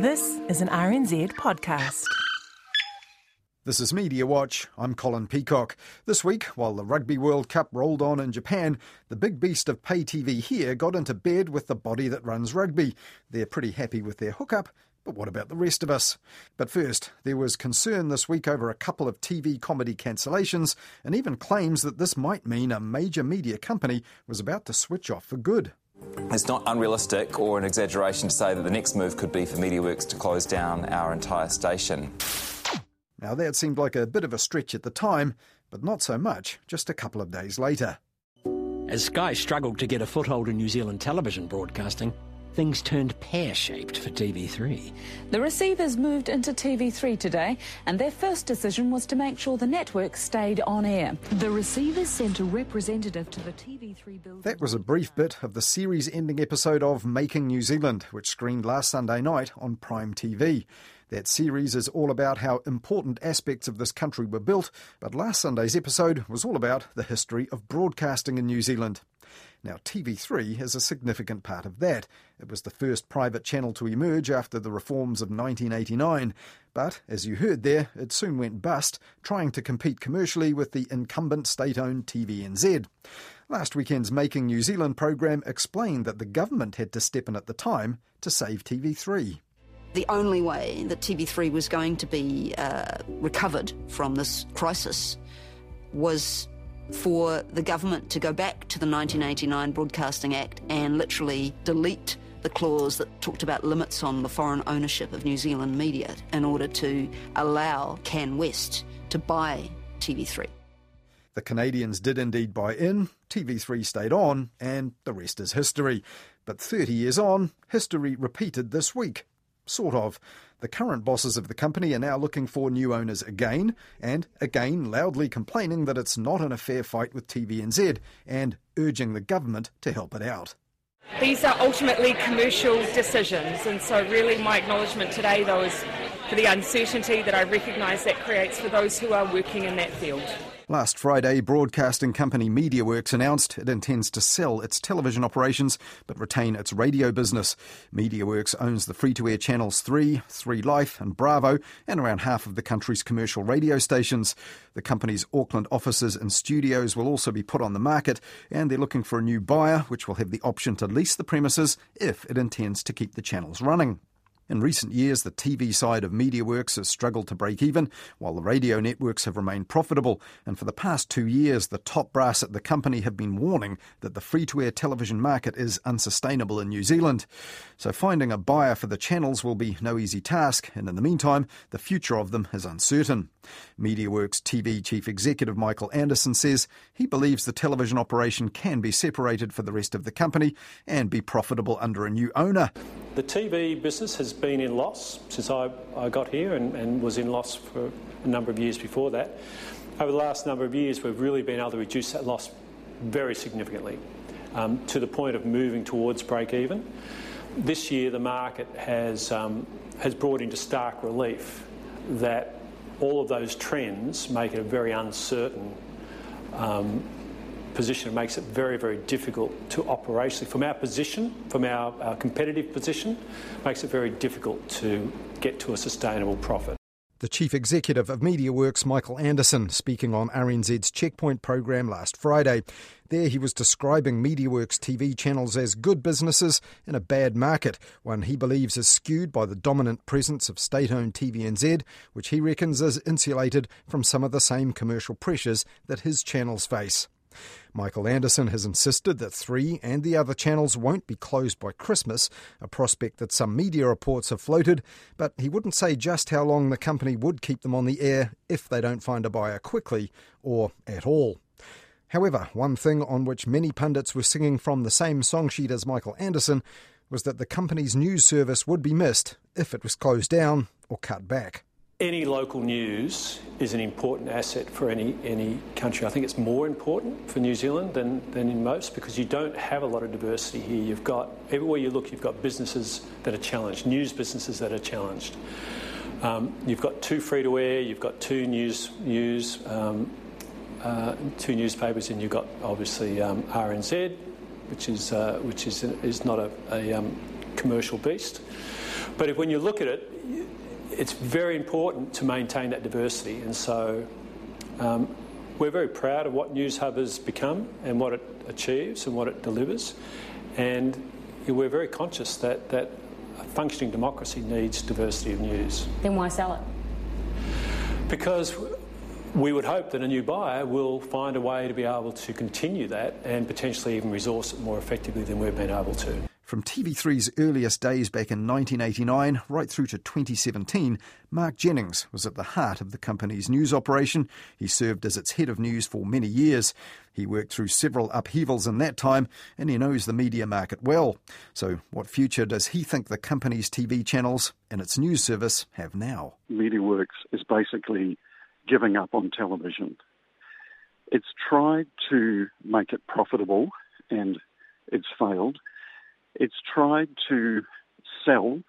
This is an RNZ podcast. This is Media Watch. I'm Colin Peacock. This week, while the Rugby World Cup rolled on in Japan, the big beast of pay TV here got into bed with the body that runs rugby. They're pretty happy with their hookup, but what about the rest of us? But first, there was concern this week over a couple of TV comedy cancellations, and even claims that this might mean a major media company was about to switch off for good. It's not unrealistic or an exaggeration to say that the next move could be for MediaWorks to close down our entire station. Now, that seemed like a bit of a stretch at the time, but not so much just a couple of days later. As Sky struggled to get a foothold in New Zealand television broadcasting, things turned pear shaped for TV3. The receivers moved into TV3 today, and their first decision was to make sure the network stayed on air. The receivers sent a representative to the TV3 building. That was a brief bit of the series ending episode of Making New Zealand, which screened last Sunday night on Prime TV. That series is all about how important aspects of this country were built, but last Sunday's episode was all about the history of broadcasting in New Zealand. Now, TV3 is a significant part of that. It was the first private channel to emerge after the reforms of 1989. But, as you heard there, it soon went bust, trying to compete commercially with the incumbent state owned TVNZ. Last weekend's Making New Zealand program explained that the government had to step in at the time to save TV3 the only way that TV3 was going to be uh, recovered from this crisis was for the government to go back to the 1989 Broadcasting Act and literally delete the clause that talked about limits on the foreign ownership of New Zealand media in order to allow CanWest to buy TV3. The Canadians did indeed buy in, TV3 stayed on, and the rest is history. But 30 years on, history repeated this week Sort of. The current bosses of the company are now looking for new owners again, and again loudly complaining that it's not in a fair fight with TVNZ, and urging the government to help it out. These are ultimately commercial decisions, and so really my acknowledgement today, though, is for the uncertainty that I recognise that creates for those who are working in that field. Last Friday, broadcasting company MediaWorks announced it intends to sell its television operations but retain its radio business. MediaWorks owns the free to air channels 3, 3 Life, and Bravo, and around half of the country's commercial radio stations. The company's Auckland offices and studios will also be put on the market, and they're looking for a new buyer, which will have the option to lease the premises if it intends to keep the channels running. In recent years, the TV side of MediaWorks has struggled to break even, while the radio networks have remained profitable. And for the past two years, the top brass at the company have been warning that the free to air television market is unsustainable in New Zealand. So finding a buyer for the channels will be no easy task, and in the meantime, the future of them is uncertain. MediaWorks TV chief executive Michael Anderson says he believes the television operation can be separated for the rest of the company and be profitable under a new owner. The TV business has been in loss since I, I got here and, and was in loss for a number of years before that. Over the last number of years, we've really been able to reduce that loss very significantly um, to the point of moving towards break even. This year, the market has, um, has brought into stark relief that all of those trends make it a very uncertain um, position. It makes it very, very difficult to operationally, from our position, from our, our competitive position, makes it very difficult to get to a sustainable profit. The Chief Executive of MediaWorks, Michael Anderson, speaking on RNZ's Checkpoint program last Friday. There he was describing MediaWorks TV channels as good businesses in a bad market, one he believes is skewed by the dominant presence of state owned TVNZ, which he reckons is insulated from some of the same commercial pressures that his channels face. Michael Anderson has insisted that Three and the other channels won't be closed by Christmas, a prospect that some media reports have floated, but he wouldn't say just how long the company would keep them on the air if they don't find a buyer quickly or at all. However, one thing on which many pundits were singing from the same song sheet as Michael Anderson was that the company's news service would be missed if it was closed down or cut back any local news is an important asset for any, any country. I think it's more important for New Zealand than, than in most because you don't have a lot of diversity here. You've got, everywhere you look, you've got businesses that are challenged, news businesses that are challenged. Um, you've got two free to air, you've got two news, news um, uh, two newspapers, and you've got obviously um, RNZ, which is, uh, which is, is not a, a um, commercial beast. But if, when you look at it, it's very important to maintain that diversity. And so um, we're very proud of what Newshub has become and what it achieves and what it delivers. And we're very conscious that, that a functioning democracy needs diversity of news. Then why sell it? Because we would hope that a new buyer will find a way to be able to continue that and potentially even resource it more effectively than we've been able to. From TV3's earliest days back in 1989 right through to 2017, Mark Jennings was at the heart of the company's news operation. He served as its head of news for many years. He worked through several upheavals in that time and he knows the media market well. So, what future does he think the company's TV channels and its news service have now? MediaWorks is basically giving up on television. It's tried to make it profitable and it's failed. It's tried to sell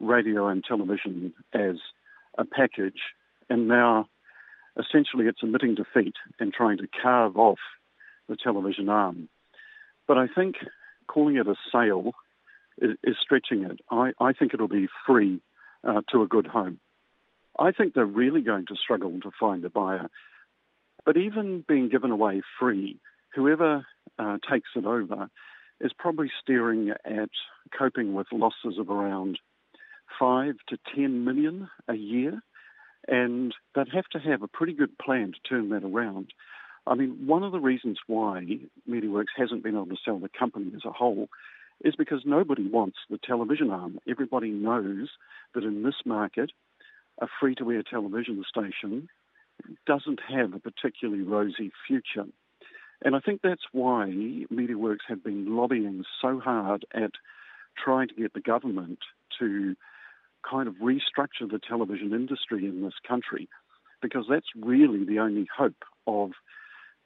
radio and television as a package, and now essentially it's admitting defeat and trying to carve off the television arm. But I think calling it a sale is, is stretching it. I, I, think it'll be free uh, to a good home. I think they're really going to struggle to find a buyer. But even being given away free, whoever uh, takes it over is probably steering at coping with losses of around five to ten million a year, and they'd have to have a pretty good plan to turn that around. I mean, one of the reasons why MediaWorks hasn't been able to sell the company as a whole is because nobody wants the television arm. Everybody knows that in this market, a free to air television station doesn't have a particularly rosy future. And I think that's why MediaWorks have been lobbying so hard at trying to get the government to kind of restructure the television industry in this country, because that's really the only hope of,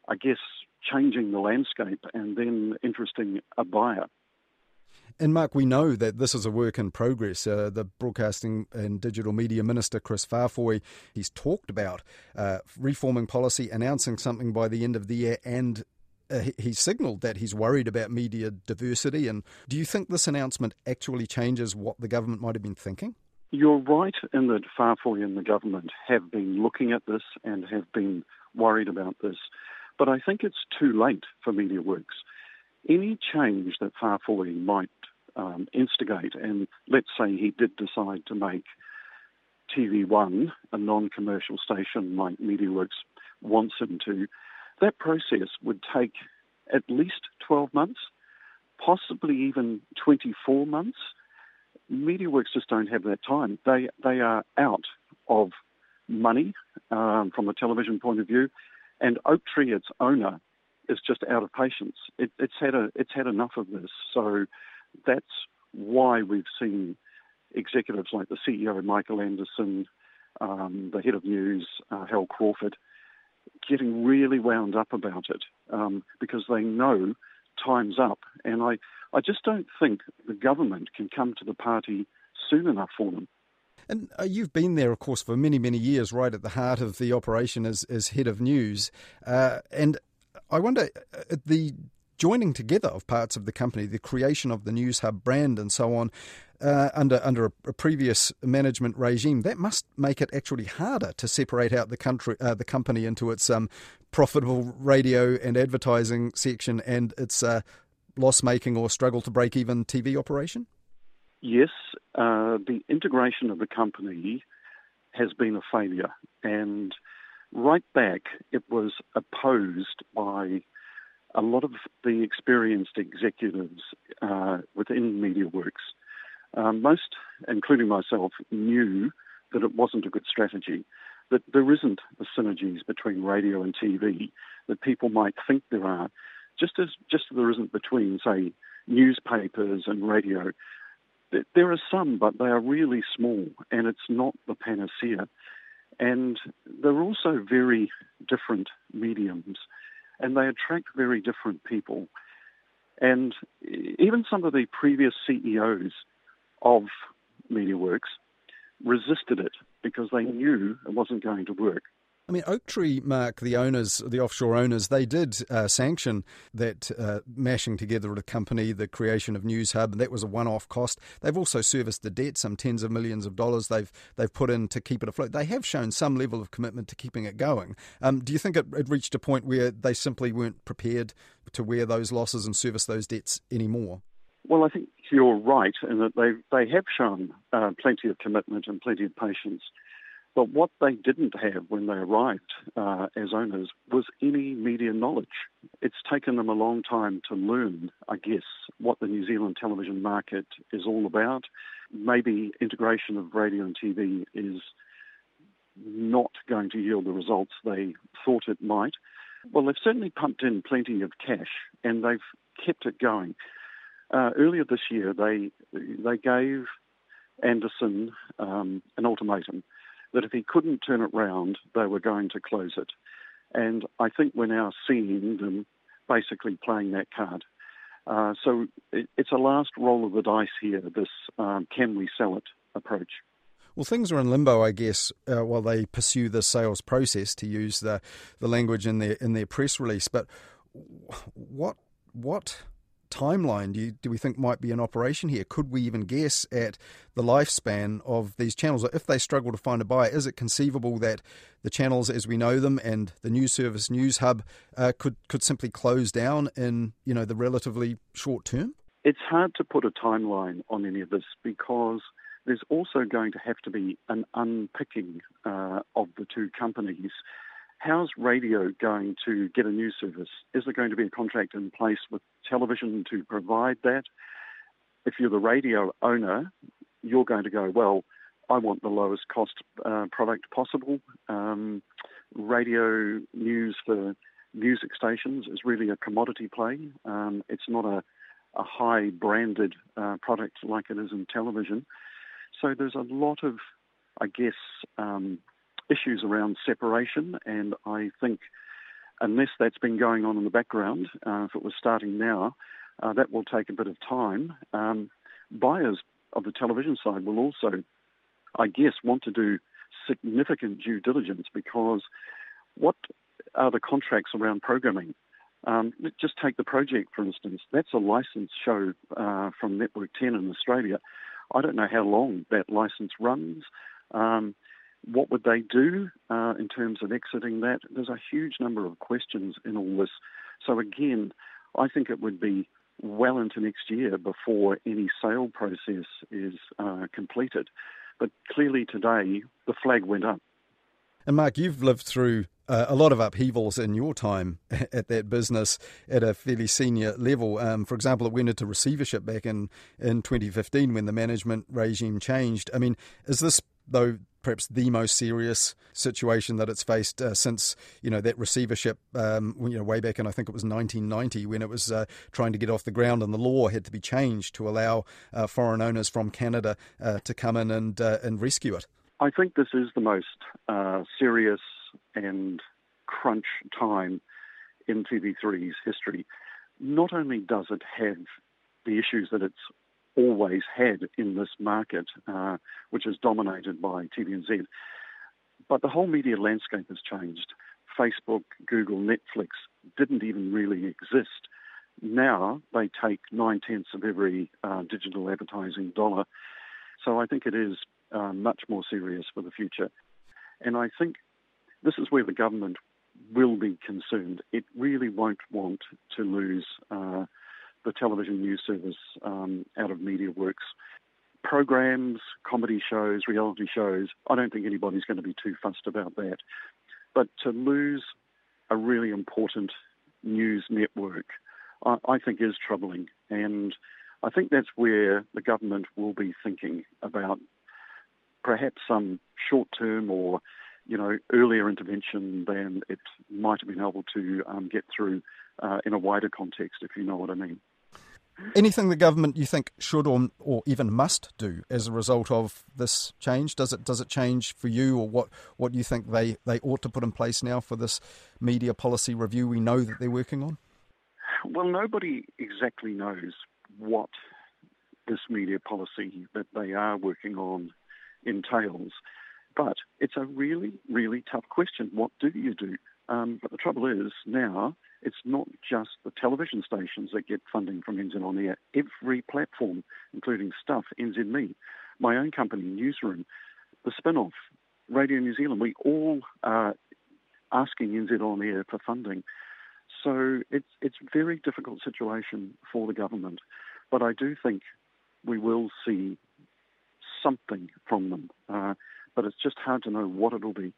I guess, changing the landscape and then interesting a buyer. And Mark, we know that this is a work in progress. Uh, the Broadcasting and Digital Media Minister, Chris Faafoi, he's talked about uh, reforming policy, announcing something by the end of the year, and uh, he signalled that he's worried about media diversity. And do you think this announcement actually changes what the government might have been thinking? You're right in that Faafoi and the government have been looking at this and have been worried about this. But I think it's too late for MediaWorks. Any change that Faafoi might um, instigate, and let's say he did decide to make TV1 a non commercial station like MediaWorks wants him to, that process would take at least 12 months, possibly even 24 months. MediaWorks just don't have that time. They, they are out of money um, from a television point of view, and Oak Tree, its owner, is just out of patience. It, it's had a, it's had enough of this. So that's why we've seen executives like the CEO Michael Anderson, um, the head of news uh, Hal Crawford, getting really wound up about it um, because they know time's up. And I, I just don't think the government can come to the party soon enough for them. And uh, you've been there, of course, for many, many years, right at the heart of the operation as, as head of news. Uh, and I wonder, uh, the joining together of parts of the company, the creation of the Newshub brand and so on, uh, under under a, a, previous management regime, that must make it actually harder to separate out the country uh, the company into its um, profitable radio and advertising section and its uh, loss making or struggle to break even TV operation. Yes, uh, the integration of the company has been a failure, and right back it was opposed by a lot of the experienced executives uh, within MediaWorks, um, most, including myself, knew that it wasn't a good strategy, that there isn't the synergies between radio and TV that people might think there are, just as just as there isn't between, say, newspapers and radio. There are some, but they are really small, and it's not the panacea. And they're also very different mediums and they attract very different people. And even some of the previous CEOs of MediaWorks resisted it because they knew it wasn't going to work. I mean, Oaktree, Mark, the owners, the offshore owners, they did uh, sanction that uh, mashing together of the company, the creation of Newshub, and that was a one-off cost. They've also serviced the debt, some tens of millions of dollars they've they've put in to keep it afloat. They have shown some level of commitment to keeping it going. Um, do you think it, it reached a point where they simply weren't prepared to wear those losses and service those debts anymore? Well, I think you're right in that they they have shown uh, plenty of commitment and plenty of patience. But what they didn't have when they arrived uh, as owners was any media knowledge. It's taken them a long time to learn, I guess, what the New Zealand television market is all about. Maybe integration of radio and TV is not going to yield the results they thought it might. Well, they've certainly pumped in plenty of cash and they've kept it going. Uh, earlier this year, they they gave Anderson um, an ultimatum that if he couldn't turn it round, they were going to close it. And I think we're now seeing them basically playing that card. Uh, so it, it's a last roll of the dice here, this um, can we sell it approach. Well, things are in limbo, I guess, uh, while they pursue the sales process, to use the, the language in their in their press release. But what what timeline do, you, do we think might be in operation here? Could we even guess at the lifespan of these channels? If they struggle to find a buyer, is it conceivable that the channels as we know them and the news service Newshub uh, could could simply close down in you know the relatively short term? It's hard to put a timeline on any of this because there's also going to have to be an unpicking uh, of the two companies how's radio going to get a news service? Is there going to be a contract in place with television to provide that? If you're the radio owner, you're going to go, well, I want the lowest cost uh, product possible. Um, radio news for music stations is really a commodity play. Um, it's not a, a high branded uh, product like it is in television. So there's a lot of, I guess, um, issues around separation, and I think unless that's been going on in the background, uh, if it was starting now, uh, that will take a bit of time. Um, buyers of the television side will also, I guess, want to do significant due diligence because what are the contracts around programming? Um, just take the project, for instance. That's a licensed show uh, from Network 10 in Australia. I don't know how long that license runs. Um, what would they do uh, in terms of exiting that? There's a huge number of questions in all this. So, again, I think it would be well into next year before any sale process is uh, completed. But clearly today, the flag went up. And Mark, you've lived through uh, a lot of upheavals in your time at that business at a fairly senior level. Um, for example, it went into receivership back in, in 2015 when the management regime changed. I mean, is this, though, perhaps the most serious situation that it's faced uh, since you know that receivership um, you know way back in I think it was 1990 when it was uh, trying to get off the ground and the law had to be changed to allow uh, foreign owners from Canada uh, to come in and uh, and rescue it. I think this is the most uh, serious and crunch time in TV3's history. Not only does it have the issues that it's always had in this market, uh, which is dominated by TVNZ. But the whole media landscape has changed. Facebook, Google, Netflix didn't even really exist. Now they take nine tenths of every uh, digital advertising dollar. So I think it is uh, much more serious for the future. And I think this is where the government will be concerned. It really won't want to lose uh, the television news service um, out of MediaWorks. Programs, comedy shows, reality shows, I don't think anybody's going to be too fussed about that. But to lose a really important news network, I, I think is troubling. And I think that's where the government will be thinking about perhaps some short term or you know, earlier intervention than it might have been able to um, get through uh, in a wider context, if you know what I mean. Anything the government you think should or, or even must do as a result of this change? Does it does it change for you, or what what you think they, they ought to put in place now for this media policy review we know that they're working on? Well, nobody exactly knows what this media policy that they are working on entails. But it's a really, really tough question. What do you do? Um, but the trouble is now it's not just the television stations that get funding from NZ On Air. Every platform, including Stuff, NZME, my own company, Newsroom, the spin off, Radio New Zealand, we all are asking NZ On Air for funding. So it's it's a very difficult situation for the government, but I do think we will see something from them. Uh, but it's just hard to know what it'll be.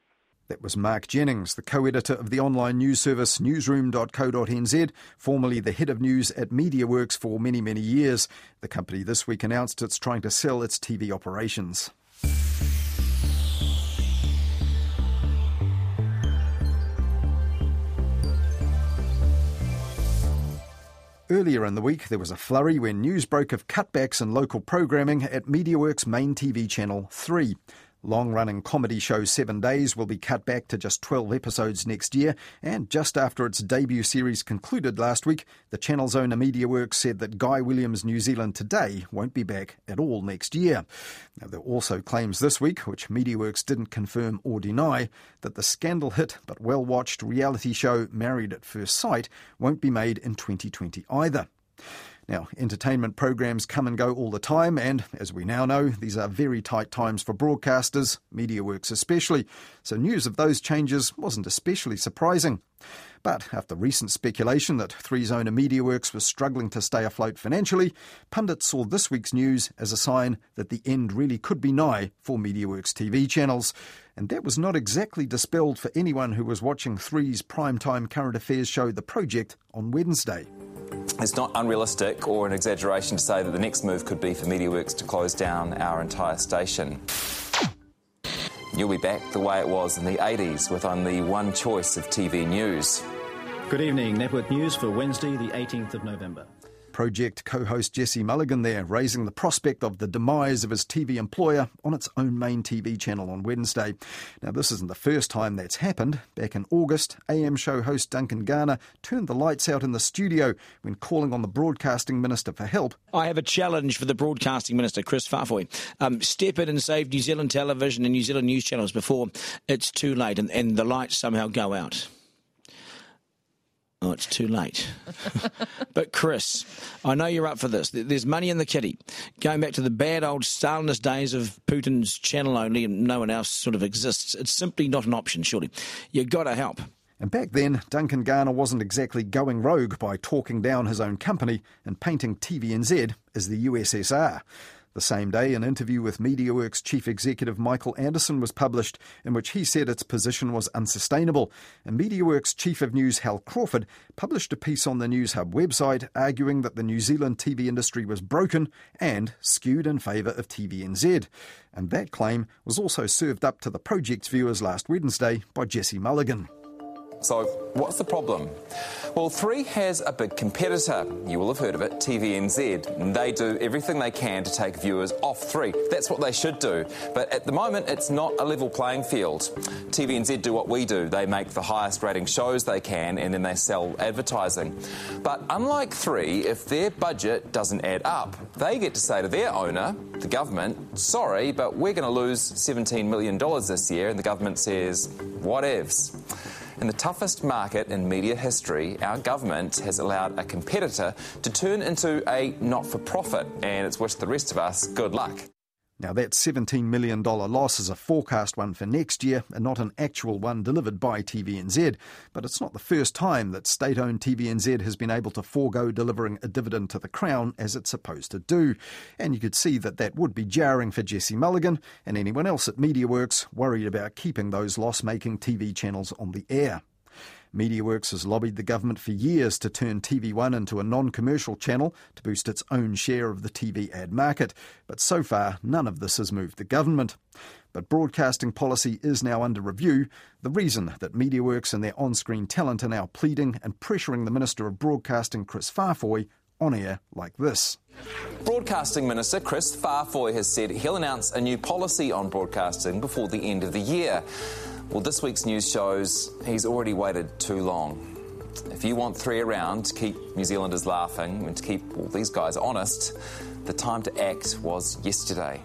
That was Mark Jennings, the co editor of the online news service newsroom.co.nz, formerly the head of news at MediaWorks for many, many years. The company this week announced it's trying to sell its TV operations. Earlier in the week, there was a flurry when news broke of cutbacks in local programming at MediaWorks' main TV channel 3. Long running comedy show Seven Days will be cut back to just 12 episodes next year, and just after its debut series concluded last week, the channel's owner MediaWorks said that Guy Williams New Zealand Today won't be back at all next year. Now, there are also claims this week, which MediaWorks didn't confirm or deny, that the scandal hit but well watched reality show Married at First Sight won't be made in 2020 either. Now, entertainment programs come and go all the time, and as we now know, these are very tight times for broadcasters, MediaWorks especially, so news of those changes wasn't especially surprising. But after recent speculation that Three's owner MediaWorks was struggling to stay afloat financially, pundits saw this week's news as a sign that the end really could be nigh for MediaWorks TV channels. And that was not exactly dispelled for anyone who was watching Three's primetime current affairs show The Project on Wednesday. It's not unrealistic or an exaggeration to say that the next move could be for MediaWorks to close down our entire station. You'll be back the way it was in the 80s with only one choice of TV news. Good evening. Network News for Wednesday, the 18th of November. Project co host Jesse Mulligan there, raising the prospect of the demise of his TV employer on its own main TV channel on Wednesday. Now, this isn't the first time that's happened. Back in August, AM show host Duncan Garner turned the lights out in the studio when calling on the Broadcasting Minister for help. I have a challenge for the Broadcasting Minister, Chris Faafoi. Um, step in and save New Zealand television and New Zealand news channels before it's too late and, and the lights somehow go out. Oh, it's too late. but Chris, I know you're up for this. There's money in the kitty. Going back to the bad old Stalinist days of Putin's channel only and no one else sort of exists. It's simply not an option, surely. You've got to help. And back then, Duncan Garner wasn't exactly going rogue by talking down his own company and painting TVNZ as the USSR. The same day, an interview with MediaWorks chief executive Michael Anderson was published, in which he said its position was unsustainable. And MediaWorks chief of news Hal Crawford published a piece on the Newshub website arguing that the New Zealand TV industry was broken and skewed in favour of TVNZ. And that claim was also served up to the project's viewers last Wednesday by Jesse Mulligan. So, what's the problem? Well, Three has a big competitor. You will have heard of it, TVNZ. They do everything they can to take viewers off Three. That's what they should do. But at the moment, it's not a level playing field. TVNZ do what we do they make the highest rating shows they can and then they sell advertising. But unlike Three, if their budget doesn't add up, they get to say to their owner, the government, sorry, but we're going to lose $17 million this year. And the government says, what whatevs. In the toughest market in media history, our government has allowed a competitor to turn into a not for profit, and it's wished the rest of us good luck. Now, that $17 million loss is a forecast one for next year and not an actual one delivered by TVNZ. But it's not the first time that state owned TVNZ has been able to forego delivering a dividend to the Crown as it's supposed to do. And you could see that that would be jarring for Jesse Mulligan and anyone else at MediaWorks worried about keeping those loss making TV channels on the air. MediaWorks has lobbied the government for years to turn TV1 into a non commercial channel to boost its own share of the TV ad market, but so far none of this has moved the government. But broadcasting policy is now under review. The reason that MediaWorks and their on screen talent are now pleading and pressuring the Minister of Broadcasting, Chris Faafoi, on air like this. Broadcasting Minister Chris Faafoi has said he'll announce a new policy on broadcasting before the end of the year. Well, this week's news shows he's already waited too long. If you want three around to keep New Zealanders laughing and to keep all these guys honest, the time to act was yesterday.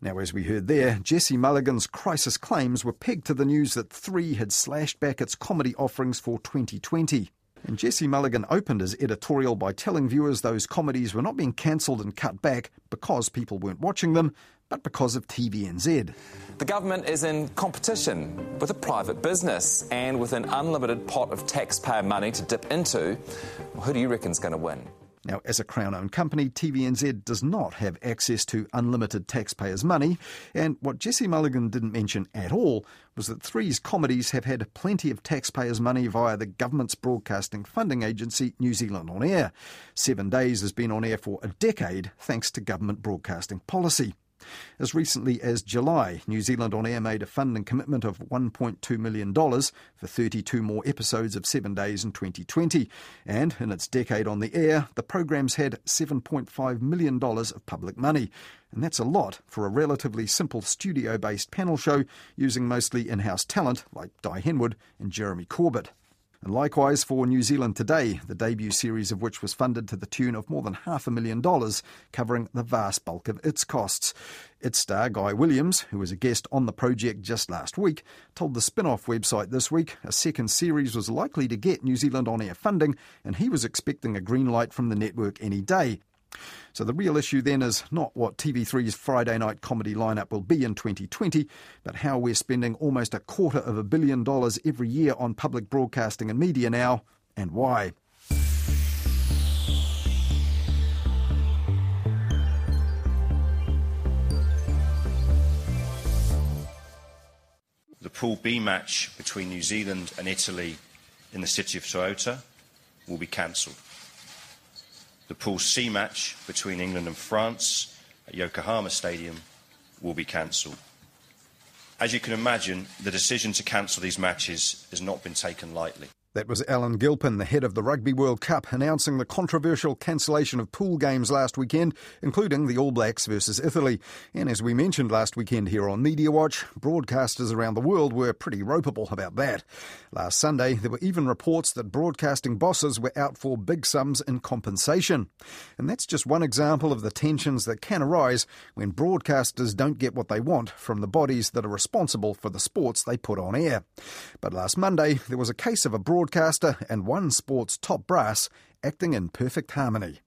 Now, as we heard there, Jesse Mulligan's crisis claims were pegged to the news that Three had slashed back its comedy offerings for 2020. And Jesse Mulligan opened his editorial by telling viewers those comedies were not being cancelled and cut back because people weren't watching them, but because of TVNZ. The government is in competition with a private business and with an unlimited pot of taxpayer money to dip into. Who do you reckon's going to win? Now, as a Crown owned company, TVNZ does not have access to unlimited taxpayers' money. And what Jesse Mulligan didn't mention at all was that Three's comedies have had plenty of taxpayers' money via the government's broadcasting funding agency, New Zealand On Air. Seven Days has been on air for a decade thanks to government broadcasting policy. As recently as July, New Zealand On Air made a funding commitment of $1.2 million for 32 more episodes of Seven Days in 2020. And in its decade on the air, the program's had $7.5 million of public money. And that's a lot for a relatively simple studio based panel show using mostly in house talent like Dai Henwood and Jeremy Corbett. And likewise for New Zealand Today, the debut series of which was funded to the tune of more than half a million dollars, covering the vast bulk of its costs. Its star, Guy Williams, who was a guest on the project just last week, told the spin off website this week a second series was likely to get New Zealand on air funding, and he was expecting a green light from the network any day. So the real issue then is not what TV3's Friday night comedy lineup will be in 2020, but how we're spending almost a quarter of a billion dollars every year on public broadcasting and media now, and why. The Pool B match between New Zealand and Italy in the city of Toyota will be cancelled. The Pool C match between England and France at Yokohama Stadium will be cancelled. As you can imagine, the decision to cancel these matches has not been taken lightly. That was Alan Gilpin, the head of the Rugby World Cup, announcing the controversial cancellation of pool games last weekend, including the All Blacks versus Italy. And as we mentioned last weekend here on Media Watch, broadcasters around the world were pretty ropeable about that. Last Sunday, there were even reports that broadcasting bosses were out for big sums in compensation. And that's just one example of the tensions that can arise when broadcasters don't get what they want from the bodies that are responsible for the sports they put on air. But last Monday, there was a case of a broadcaster broadcaster and one sport's top brass acting in perfect harmony.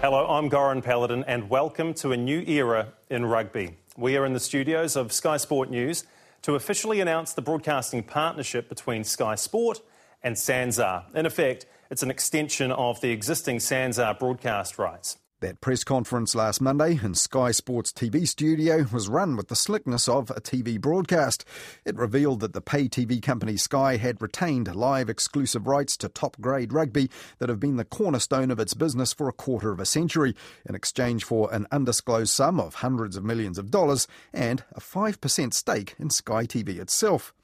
Hello, I'm Goran Paladin, and welcome to a new era in rugby. We are in the studios of Sky Sport News to officially announce the broadcasting partnership between Sky Sport and SANZAAR. In effect, it's an extension of the existing SANZAAR broadcast rights. That press conference last Monday in Sky Sports TV studio was run with the slickness of a TV broadcast. It revealed that the pay TV company Sky had retained live exclusive rights to top grade rugby that have been the cornerstone of its business for a quarter of a century, in exchange for an undisclosed sum of hundreds of millions of dollars and a 5% stake in Sky TV itself.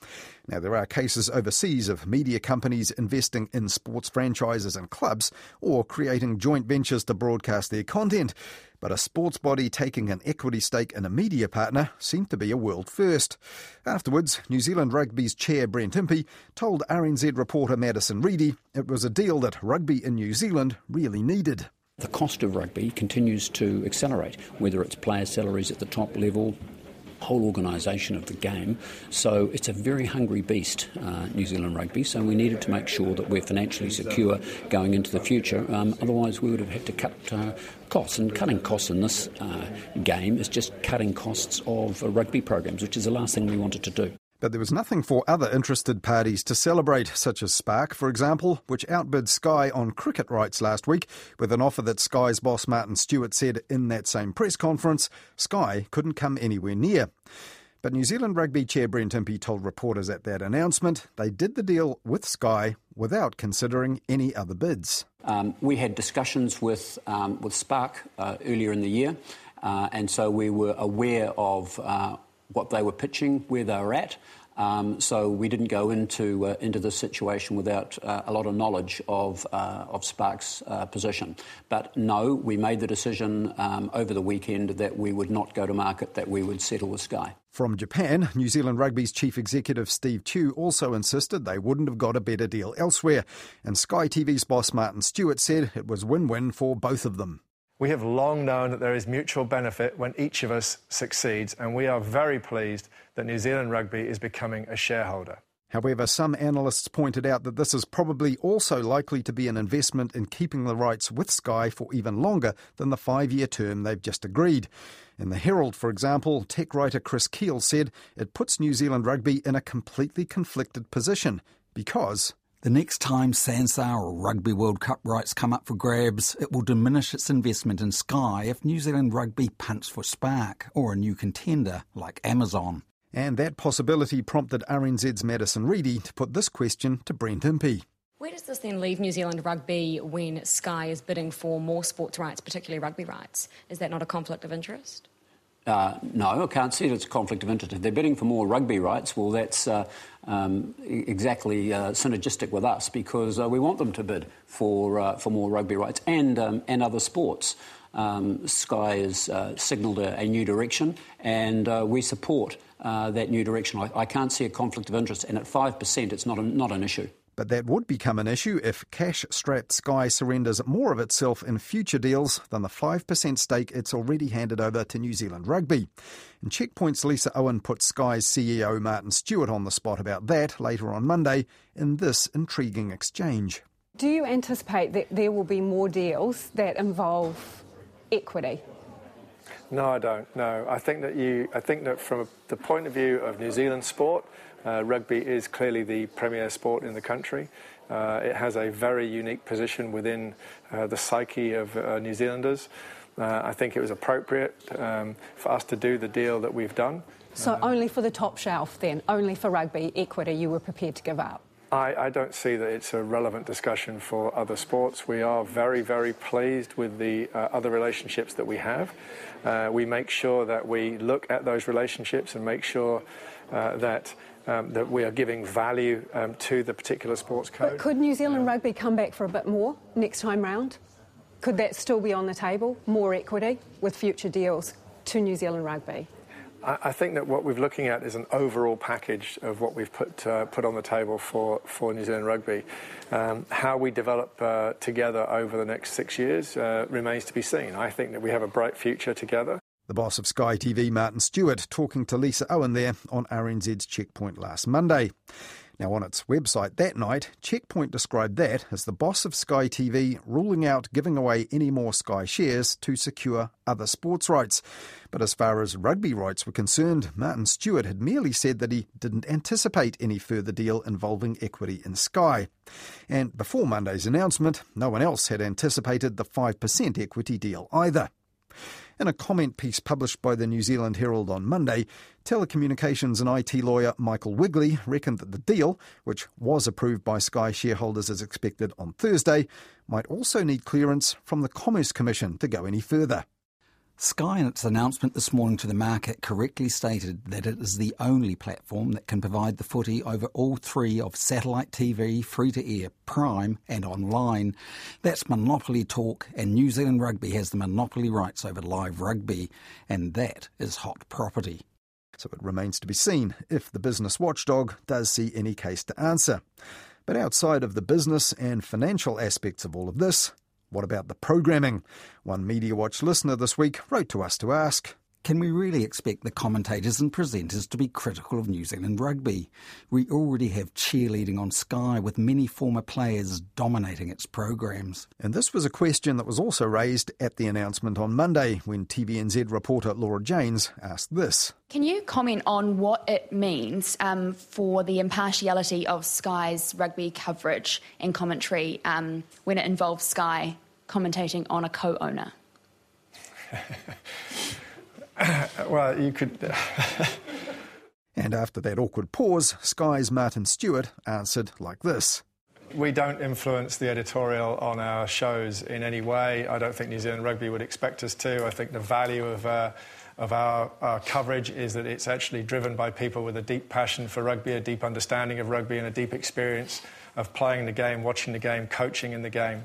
Now, there are cases overseas of media companies investing in sports franchises and clubs or creating joint ventures to broadcast their content. But a sports body taking an equity stake in a media partner seemed to be a world first. Afterwards, New Zealand Rugby's chair Brent Impey told RNZ reporter Madison Reidy it was a deal that rugby in New Zealand really needed. The cost of rugby continues to accelerate, whether it's player salaries at the top level, whole organisation of the game. So it's a very hungry beast, uh, New Zealand rugby. So we needed to make sure that we're financially secure going into the future. Um, otherwise, we would have had to cut uh, costs. And cutting costs in this uh, game is just cutting costs of rugby programs, which is the last thing we wanted to do. But there was nothing for other interested parties to celebrate, such as Spark, for example, which outbid Sky on cricket rights last week with an offer that Sky's boss Martin Stewart said in that same press conference Sky couldn't come anywhere near. But New Zealand Rugby Chair Brent Impey told reporters at that announcement they did the deal with Sky without considering any other bids. Um, we had discussions with, um, with Spark uh, earlier in the year, uh, and so we were aware of. Uh, what they were pitching, where they were at. Um, so we didn't go into uh, into this situation without uh, a lot of knowledge of uh, of Spark's uh, position. But no, we made the decision um, over the weekend that we would not go to market, that we would settle with Sky. From Japan, New Zealand Rugby's chief executive Steve Tew also insisted they wouldn't have got a better deal elsewhere. And Sky TV's boss Martin Stewart said it was win win for both of them. We have long known that there is mutual benefit when each of us succeeds, and we are very pleased that New Zealand Rugby is becoming a shareholder. However, some analysts pointed out that this is probably also likely to be an investment in keeping the rights with Sky for even longer than the five year term they've just agreed. In the Herald, for example, tech writer Chris Keall said it puts New Zealand Rugby in a completely conflicted position because the next time SANZAAR or Rugby World Cup rights come up for grabs, it will diminish its investment in Sky if New Zealand Rugby punts for Spark or a new contender like Amazon. And that possibility prompted RNZ's Madison Reidy to put this question to Brent Impey. Where does this then leave New Zealand Rugby when Sky is bidding for more sports rights, particularly rugby rights? Is that not a conflict of interest? Uh, no, I can't see it as a conflict of interest. If they're bidding for more rugby rights, well, that's uh, um, exactly uh, synergistic with us because uh, we want them to bid for uh, for more rugby rights and um, and other sports. Um, Sky has signalled a, a, new direction, and we support that new direction. I, I, can't see a conflict of interest, and at five percent, it's not a, not an issue. But that would become an issue if cash strapped Sky surrenders more of itself in future deals than the 5% stake it's already handed over to New Zealand Rugby. And Checkpoint's Lisa Owen put Sky's CEO Martin Stewart on the spot about that later on Monday in this intriguing exchange. Do you anticipate that there will be more deals that involve equity? No, I don't. No, I think that you. I think that from the point of view of New Zealand sport, uh, rugby is clearly the premier sport in the country. Uh, it has a very unique position within uh, the psyche of uh, New Zealanders. Uh, I think it was appropriate um, for us to do the deal that we've done. So, only for the top shelf, then, only for rugby equity, you were prepared to give up? I, I, don't see that it's a relevant discussion for other sports. We are very, very pleased with the uh, other relationships that we have. Uh, we make sure that we look at those relationships and make sure uh, that um, that we are giving value um, to the particular sports code. But could New Zealand Rugby come back for a bit more next time round? Could that still be on the table? More equity with future deals to New Zealand Rugby? I think that what we're looking at is an overall package of what we've put uh, put on the table for, for New Zealand Rugby. Um, how we develop uh, together over the next six years uh, remains to be seen. I think that we have a bright future together. The boss of Sky TV, Martin Stewart, talking to Lisa Owen there on RNZ's Checkpoint last Monday. Now, on its website that night, Checkpoint described that as the boss of Sky TV ruling out giving away any more Sky shares to secure other sports rights. But as far as rugby rights were concerned, Martin Stewart had merely said that he didn't anticipate any further deal involving equity in Sky. And before Monday's announcement, no one else had anticipated the 5% equity deal either. In a comment piece published by the New Zealand Herald on Monday, telecommunications and IT lawyer Michael Wigley reckoned that the deal, which was approved by Sky shareholders as expected on Thursday, might also need clearance from the Commerce Commission to go any further. Sky, in its announcement this morning to the market, correctly stated that it is the only platform that can provide the footy over all three of satellite TV, free to air, prime, and online. That's monopoly talk, and New Zealand Rugby has the monopoly rights over live rugby, and that is hot property. So it remains to be seen if the business watchdog does see any case to answer. But outside of the business and financial aspects of all of this, what about the programming? One Media Watch listener this week wrote to us to ask. Can we really expect the commentators and presenters to be critical of New Zealand rugby? We already have cheerleading on Sky with many former players dominating its programs. And this was a question that was also raised at the announcement on Monday when TVNZ reporter Laura Janes asked this. Can you comment on what it means um, for the impartiality of Sky's rugby coverage and commentary um, when it involves Sky commentating on a co owner? well, you could. and after that awkward pause, Sky's Martin Stewart answered like this. We don't influence the editorial on our shows in any way. I don't think New Zealand Rugby would expect us to. I think the value of, uh, of our, our, coverage is that it's actually driven by people with a deep passion for rugby, a deep understanding of rugby, and a deep experience of playing the game, watching the game, coaching in the game.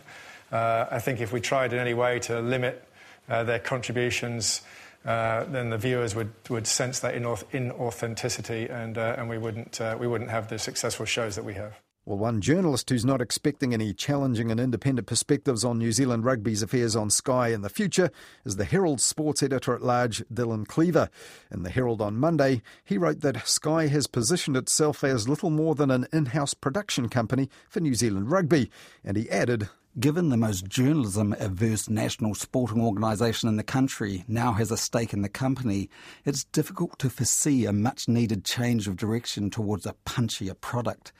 Uh, I think if we tried in any way to limit uh, their contributions, uh, then the viewers would, would sense that inauthenticity and, uh, and we, wouldn't, uh, we wouldn't have the successful shows that we have. Well, one journalist who's not expecting any challenging and independent perspectives on New Zealand rugby's affairs on Sky in the future is the Herald sports editor at large, Dylan Cleaver. In the Herald on Monday, he wrote that Sky has positioned itself as little more than an in house production company for New Zealand rugby. And he added, given the most journalism averse national sporting organisation in the country now has a stake in the company, it's difficult to foresee a much needed change of direction towards a punchier product.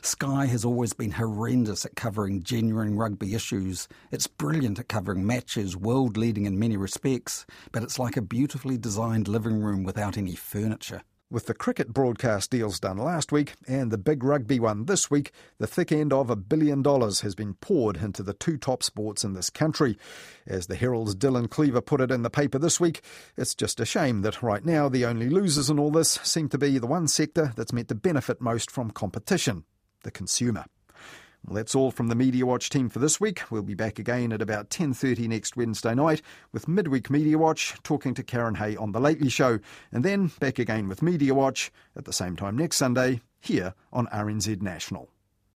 Sky has always been horrendous at covering genuine rugby issues. It's brilliant at covering matches, world leading in many respects, but it's like a beautifully designed living room without any furniture. With the cricket broadcast deals done last week and the big rugby one this week, the thick end of a billion dollars has been poured into the two top sports in this country. As the Herald's Dylan Cleaver put it in the paper this week, it's just a shame that right now the only losers in all this seem to be the one sector that's meant to benefit most from competition the consumer. Well, that's all from the Media Watch team for this week. We'll be back again at about 10:30 next Wednesday night with Midweek Media Watch talking to Karen Hay on the Lately Show, and then back again with Media Watch at the same time next Sunday here on RNZ National.